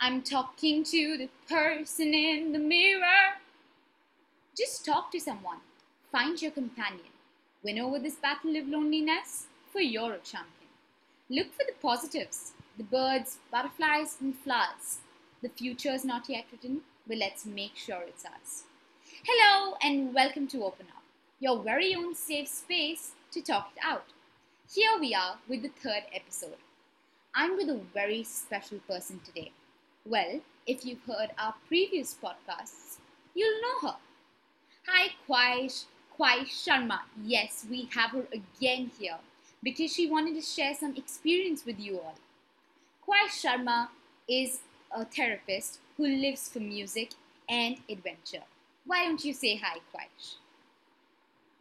I'm talking to the person in the mirror. Just talk to someone. Find your companion. Win over this battle of loneliness, for you're a champion. Look for the positives the birds, butterflies, and flowers. The future is not yet written, but let's make sure it's us. Hello, and welcome to Open Up, your very own safe space to talk it out. Here we are with the third episode. I'm with a very special person today. Well, if you've heard our previous podcasts, you'll know her. Hi, Khwaish, Khwaish Sharma. Yes, we have her again here because she wanted to share some experience with you all. Khwaish Sharma is a therapist who lives for music and adventure. Why don't you say hi, Khwaish?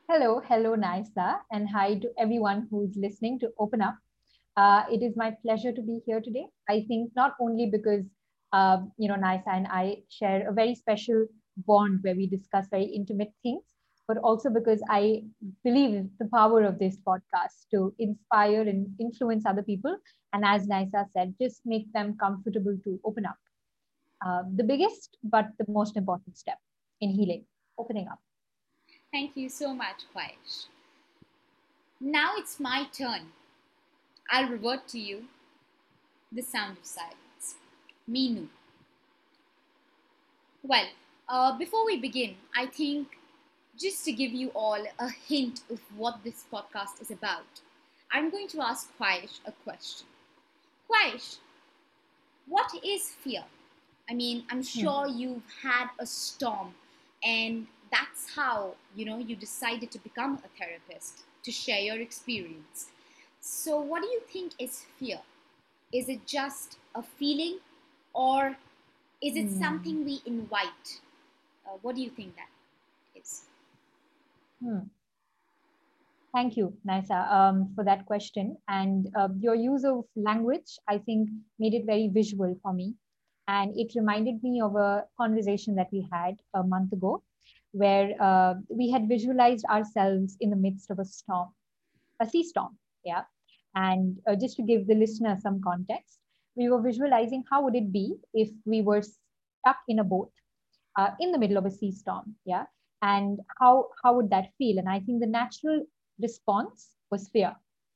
Hello, hello, Naisa, and hi to everyone who's listening to Open Up. Uh, it is my pleasure to be here today. I think not only because uh, you know Naisa and I share a very special bond where we discuss very intimate things, but also because I believe the power of this podcast to inspire and influence other people. And as Naisa said, just make them comfortable to open up. Uh, the biggest, but the most important step in healing, opening up. Thank you so much, Khwaish. Now it's my turn. I'll revert to you. The sound of silence. Minu. Well, uh, before we begin, I think just to give you all a hint of what this podcast is about, I'm going to ask Khwaish a question. Khwaish, what is fear? I mean, I'm hmm. sure you've had a storm, and that's how you know you decided to become a therapist to share your experience. So, what do you think is fear? Is it just a feeling, or is it mm. something we invite? Uh, what do you think that is? Hmm. Thank you, Naisa, um, for that question. And uh, your use of language, I think, made it very visual for me. And it reminded me of a conversation that we had a month ago, where uh, we had visualized ourselves in the midst of a storm, a sea storm. Yeah. And uh, just to give the listener some context, we were visualizing how would it be if we were stuck in a boat uh, in the middle of a sea storm. Yeah? And how how would that feel? And i think the natural response was fear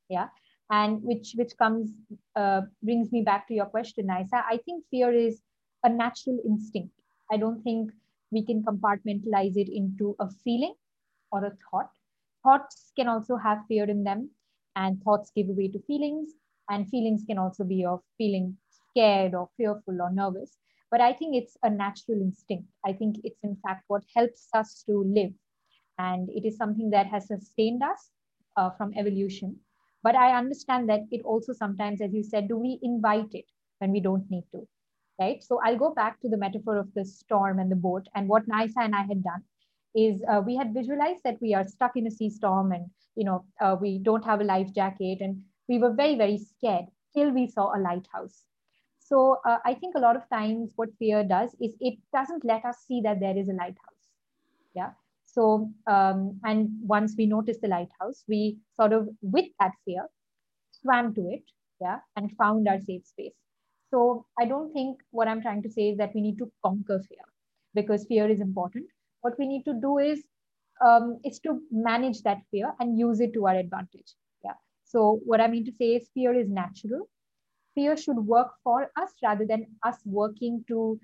yeah? And which which comes uh, brings me back to your question Naisa. i think fear is a natural instinct. I don't think we can compartmentalize it into a feeling or a thought. Thoughts can also have fear in them and thoughts give way to feelings and feelings can also be of feeling scared or fearful or nervous but I think it's a natural instinct. I think it's, in fact, what helps us to live. And it is something that has sustained us uh, from evolution. But I understand that it also sometimes, as you said, do we invite it when we don't need to? Right. So I'll go back to the metaphor of the storm and the boat. And what Naisa and I had done is uh, we had visualized that we are stuck in a sea storm and you know uh, we don't have a life jacket and we were very very scared till we saw a lighthouse so uh, I think a lot of times what fear does is it doesn't let us see that there is a lighthouse. Yeah. So, um, and once we notice the lighthouse, we sort of, with that fear, swam to it. Yeah. And found our safe space. So I don't think what I'm trying to say is that we need to conquer fear because fear is important. What we need to do is um, is to manage that fear and use it to our advantage. So what I mean to say is fear is natural fear should work for us rather than us working to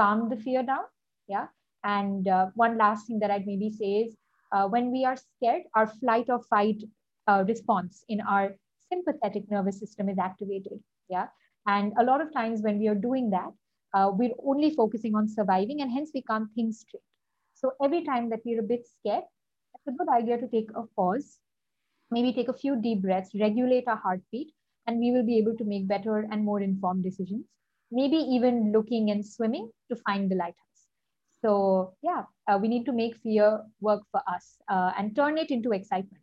calm the fear down. Yeah. And uh, one last thing that I'd maybe say is uh, when we are scared, our flight or fight uh, response in our sympathetic nervous system is activated. Yeah. And a lot of times when we are doing that, uh, we're only focusing on surviving and hence we can't think straight. So every time that we're a bit scared, it's a good idea to take a pause, maybe take a few deep breaths, regulate our heartbeat, and we will be able to make better and more informed decisions. Maybe even looking and swimming to find the lighthouse. So, yeah, uh, we need to make fear work for us uh, and turn it into excitement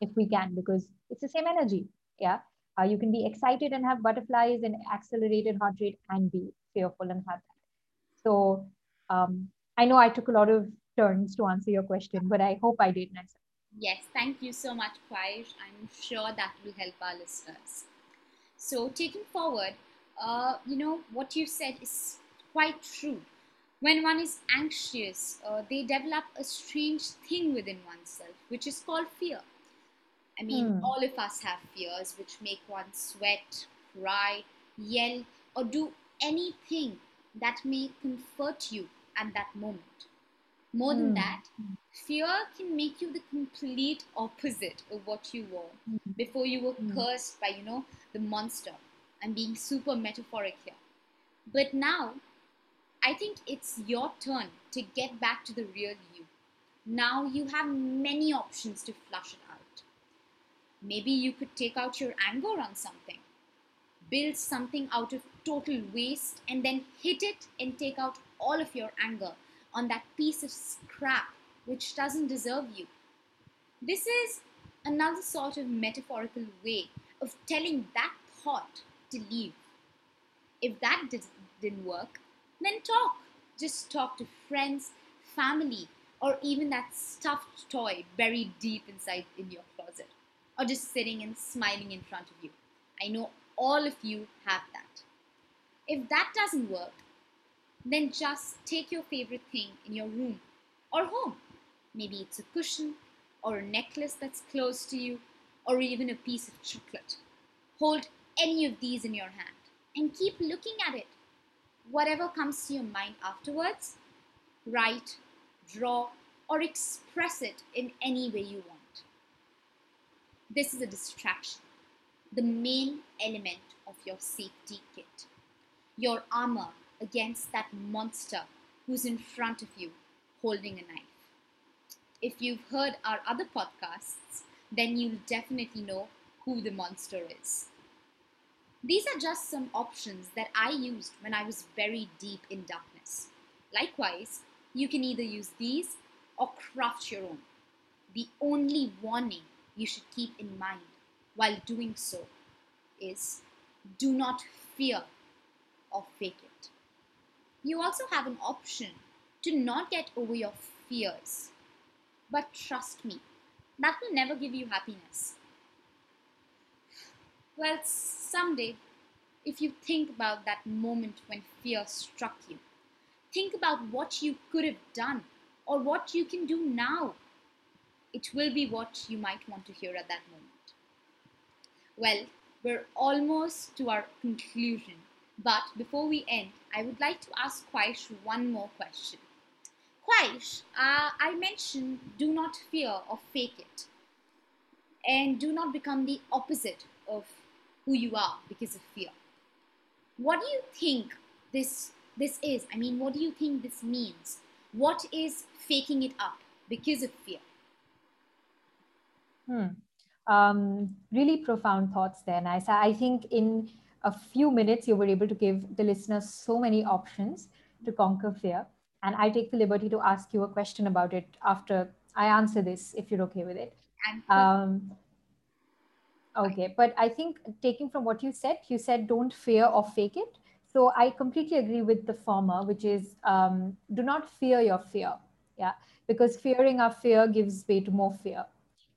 if we can, because it's the same energy. Yeah. Uh, you can be excited and have butterflies and accelerated heart rate and be fearful and have that. So, um, I know I took a lot of turns to answer your question, but I hope I did, Naisa. Yes, thank you so much, Khwaish. I'm sure that will help our listeners. So, taking forward, Uh, you know, what you said is quite true. When one is anxious, uh, they develop a strange thing within oneself, which is called fear. I mean, Hmm. all of us have fears which make one sweat, cry, yell, or do anything that may comfort you at that moment. More than Hmm. that, fear can make you the complete opposite of what you were Hmm. before you were Hmm. cursed by, you know, the monster. I'm being super metaphoric here. But now, I think it's your turn to get back to the real you. Now you have many options to flush it out. Maybe you could take out your anger on something, build something out of total waste, and then hit it and take out all of your anger on that piece of scrap which doesn't deserve you. This is another sort of metaphorical way of telling that thought to leave. If that did, didn't work, then talk. Just talk to friends, family, or even that stuffed toy buried deep inside in your closet, or just sitting and smiling in front of you. I know all of you have that. If that doesn't work, then just take your favorite thing in your room or home. Maybe it's a cushion or a necklace that's close to you or even a piece of chocolate. Hold any of these in your hand and keep looking at it. Whatever comes to your mind afterwards, write, draw, or express it in any way you want. This is a distraction, the main element of your safety kit, your armor against that monster who's in front of you holding a knife. If you've heard our other podcasts, then you'll definitely know who the monster is. These are just some options that I used when I was very deep in darkness. Likewise, you can either use these or craft your own. The only warning you should keep in mind while doing so is do not fear or fake it. You also have an option to not get over your fears. But trust me, that will never give you happiness. Well, someday, if you think about that moment when fear struck you, think about what you could have done or what you can do now. It will be what you might want to hear at that moment. Well, we're almost to our conclusion, but before we end, I would like to ask Khwaish one more question. Khwaish, uh, I mentioned do not fear or fake it, and do not become the opposite of who you are because of fear. What do you think this this is? I mean, what do you think this means? What is faking it up because of fear? Hmm. Um, really profound thoughts there, Naisa. I think in a few minutes you were able to give the listeners so many options to conquer fear. And I take the liberty to ask you a question about it after I answer this, if you're okay with it. Um, okay, but I think taking from what you said, you said don't fear or fake it. So I completely agree with the former, which is um, do not fear your fear. Yeah, because fearing our fear gives way to more fear.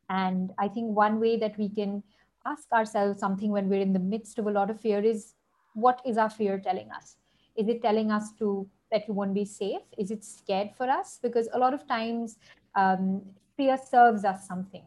And I think one way that we can ask ourselves something when we're in the midst of a lot of fear is what is our fear telling us? Is it telling us to that we won't be safe? Is it scared for us? Because a lot of times um, fear serves us something,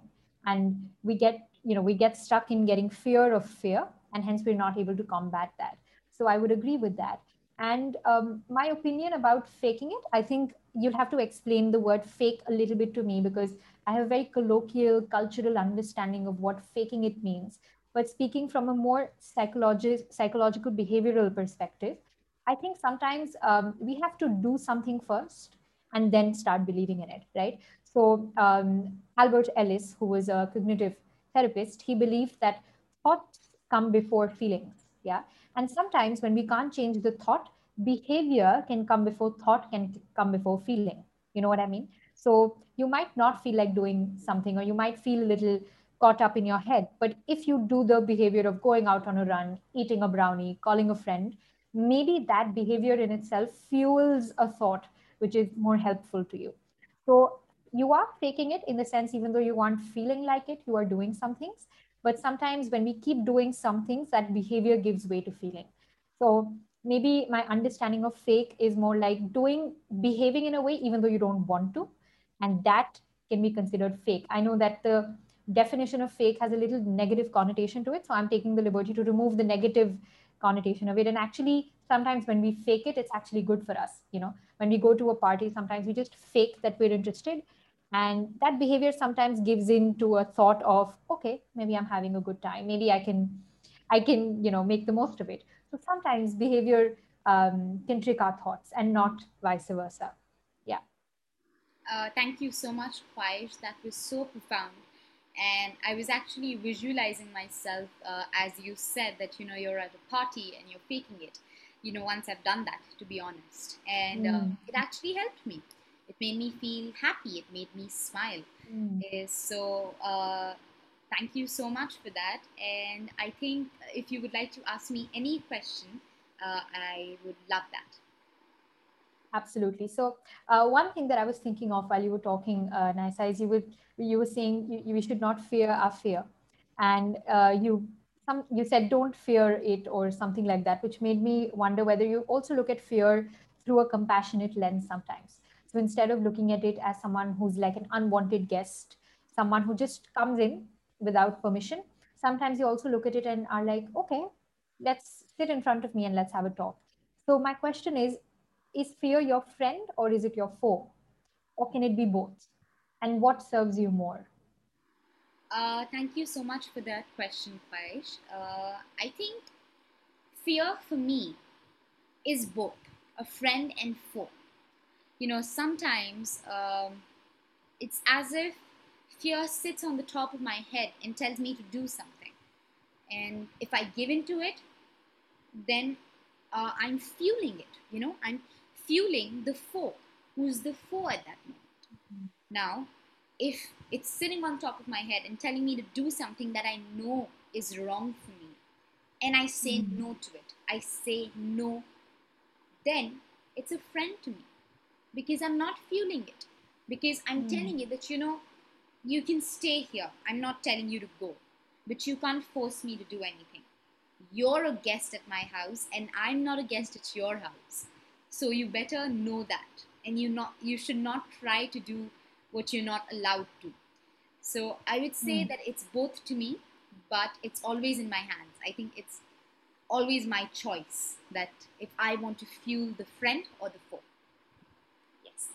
and we get you know we get stuck in getting fear of fear, and hence we're not able to combat that. So I would agree with that. And um, my opinion about faking it, I think you'll have to explain the word fake a little bit to me because I have a very colloquial cultural understanding of what faking it means. But speaking from a more psychologi- psychological behavioral perspective, I think sometimes um, we have to do something first and then start believing in it, right? So um, Albert Ellis, who was a cognitive therapist, he believed that thoughts come before feelings. Yeah. And sometimes when we can't change the thought, behavior can come before thought can come before feeling. You know what I mean? So you might not feel like doing something, or you might feel a little caught up in your head. But if you do the behavior of going out on a run, eating a brownie, calling a friend, maybe that behavior in itself fuels a thought which is more helpful to you. So you are faking it in the sense, even though you aren't feeling like it, you are doing some things. But sometimes when we keep doing some things, that behavior gives way to feeling. So maybe my understanding of fake is more like doing, behaving in a way, even though you don't want to. And that can be considered fake. I know that the definition of fake has a little negative connotation to it. So I'm taking the liberty to remove the negative connotation of it. And actually, sometimes when we fake it, it's actually good for us. You know, when we go to a party, sometimes we just fake that we're interested. And that behavior sometimes gives in to a thought of, okay, maybe I'm having a good time. Maybe I can, I can, you know, make the most of it. So sometimes behavior um, can trick our thoughts and not vice versa. Yeah. Uh, thank you so much, Khwaish. That was so profound and i was actually visualizing myself uh, as you said that you know you're at a party and you're faking it you know once i've done that to be honest. And uh, mm. it actually helped me. It made me feel happy. It made me smile. Mm. so uh, thank you so much for that. And i think if you would like to ask me any question uh, i would love that Absolutely. So uh, one thing that I was thinking of while you were talking, uh, Naisa, is you were you were saying you, you should not fear our fear, and uh, you some you said don't fear it or something like that, which made me wonder whether you also look at fear through a compassionate lens sometimes. So instead of looking at it as someone who's like an unwanted guest, someone who just comes in without permission, sometimes you also look at it and are like, okay, let's sit in front of me and let's have a talk. So my question is, is fear your friend or is it your foe? Or can it be both? And what serves you more? Uh, thank you so much for that question, Khwaish. Uh, I think fear for me is both a friend and foe. You know, sometimes um, it's as if fear sits on the top of my head and tells me to do something. And if I give in to it, then uh, I'm fueling it. You know, I'm fueling the foe. Who's the foe at that moment? Mm-hmm. Now, if it's sitting on top of my head and telling me to do something that I know is wrong for me, and I say mm-hmm. no to it, I say no, then it's a friend to me because I'm not fueling it. Because I'm mm. telling you that, you know, you can stay here. I'm not telling you to go, but you can't force me to do anything. You're a guest at my house, and I'm not a guest at your house. So you better know that, and you not you should not try to do what you're not allowed to. So I would say mm. that it's both to me, but it's always in my hands. I think it's always my choice that if I want to fuel the friend or the foe. Yes,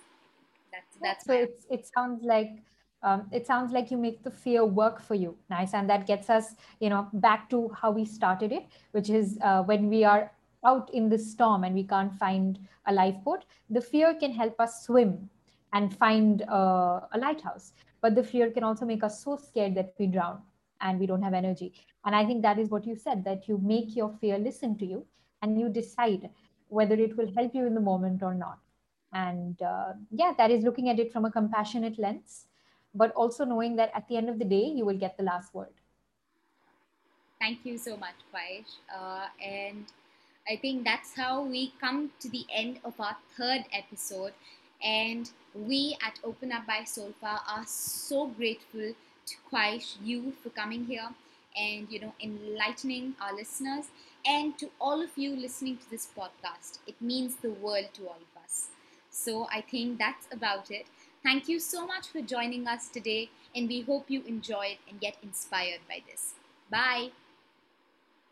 that's that's. So it's, it sounds like um, it sounds like you make the fear work for you nice and that gets us you know back to how we started it which is uh, when we are out in the storm and we can't find a lifeboat, the fear can help us swim and find uh, a lighthouse. But the fear can also make us so scared that we drown and we don't have energy. And I think that is what you said that you make your fear listen to you and you decide whether it will help you in the moment or not. And uh, yeah, that is looking at it from a compassionate lens, but also knowing that at the end of the day, you will get the last word. Thank you so much, Khwaish. Uh, and I think that's how we come to the end of our third episode. And we at Open Up by Solfa are so grateful to Khwaish you for coming here and you know enlightening our listeners and to all of you listening to this podcast. It means the world to all of us. So I think that's about it. Thank you so much for joining us today, and we hope you enjoyed and get inspired by this. Bye.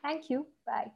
Thank you. Bye.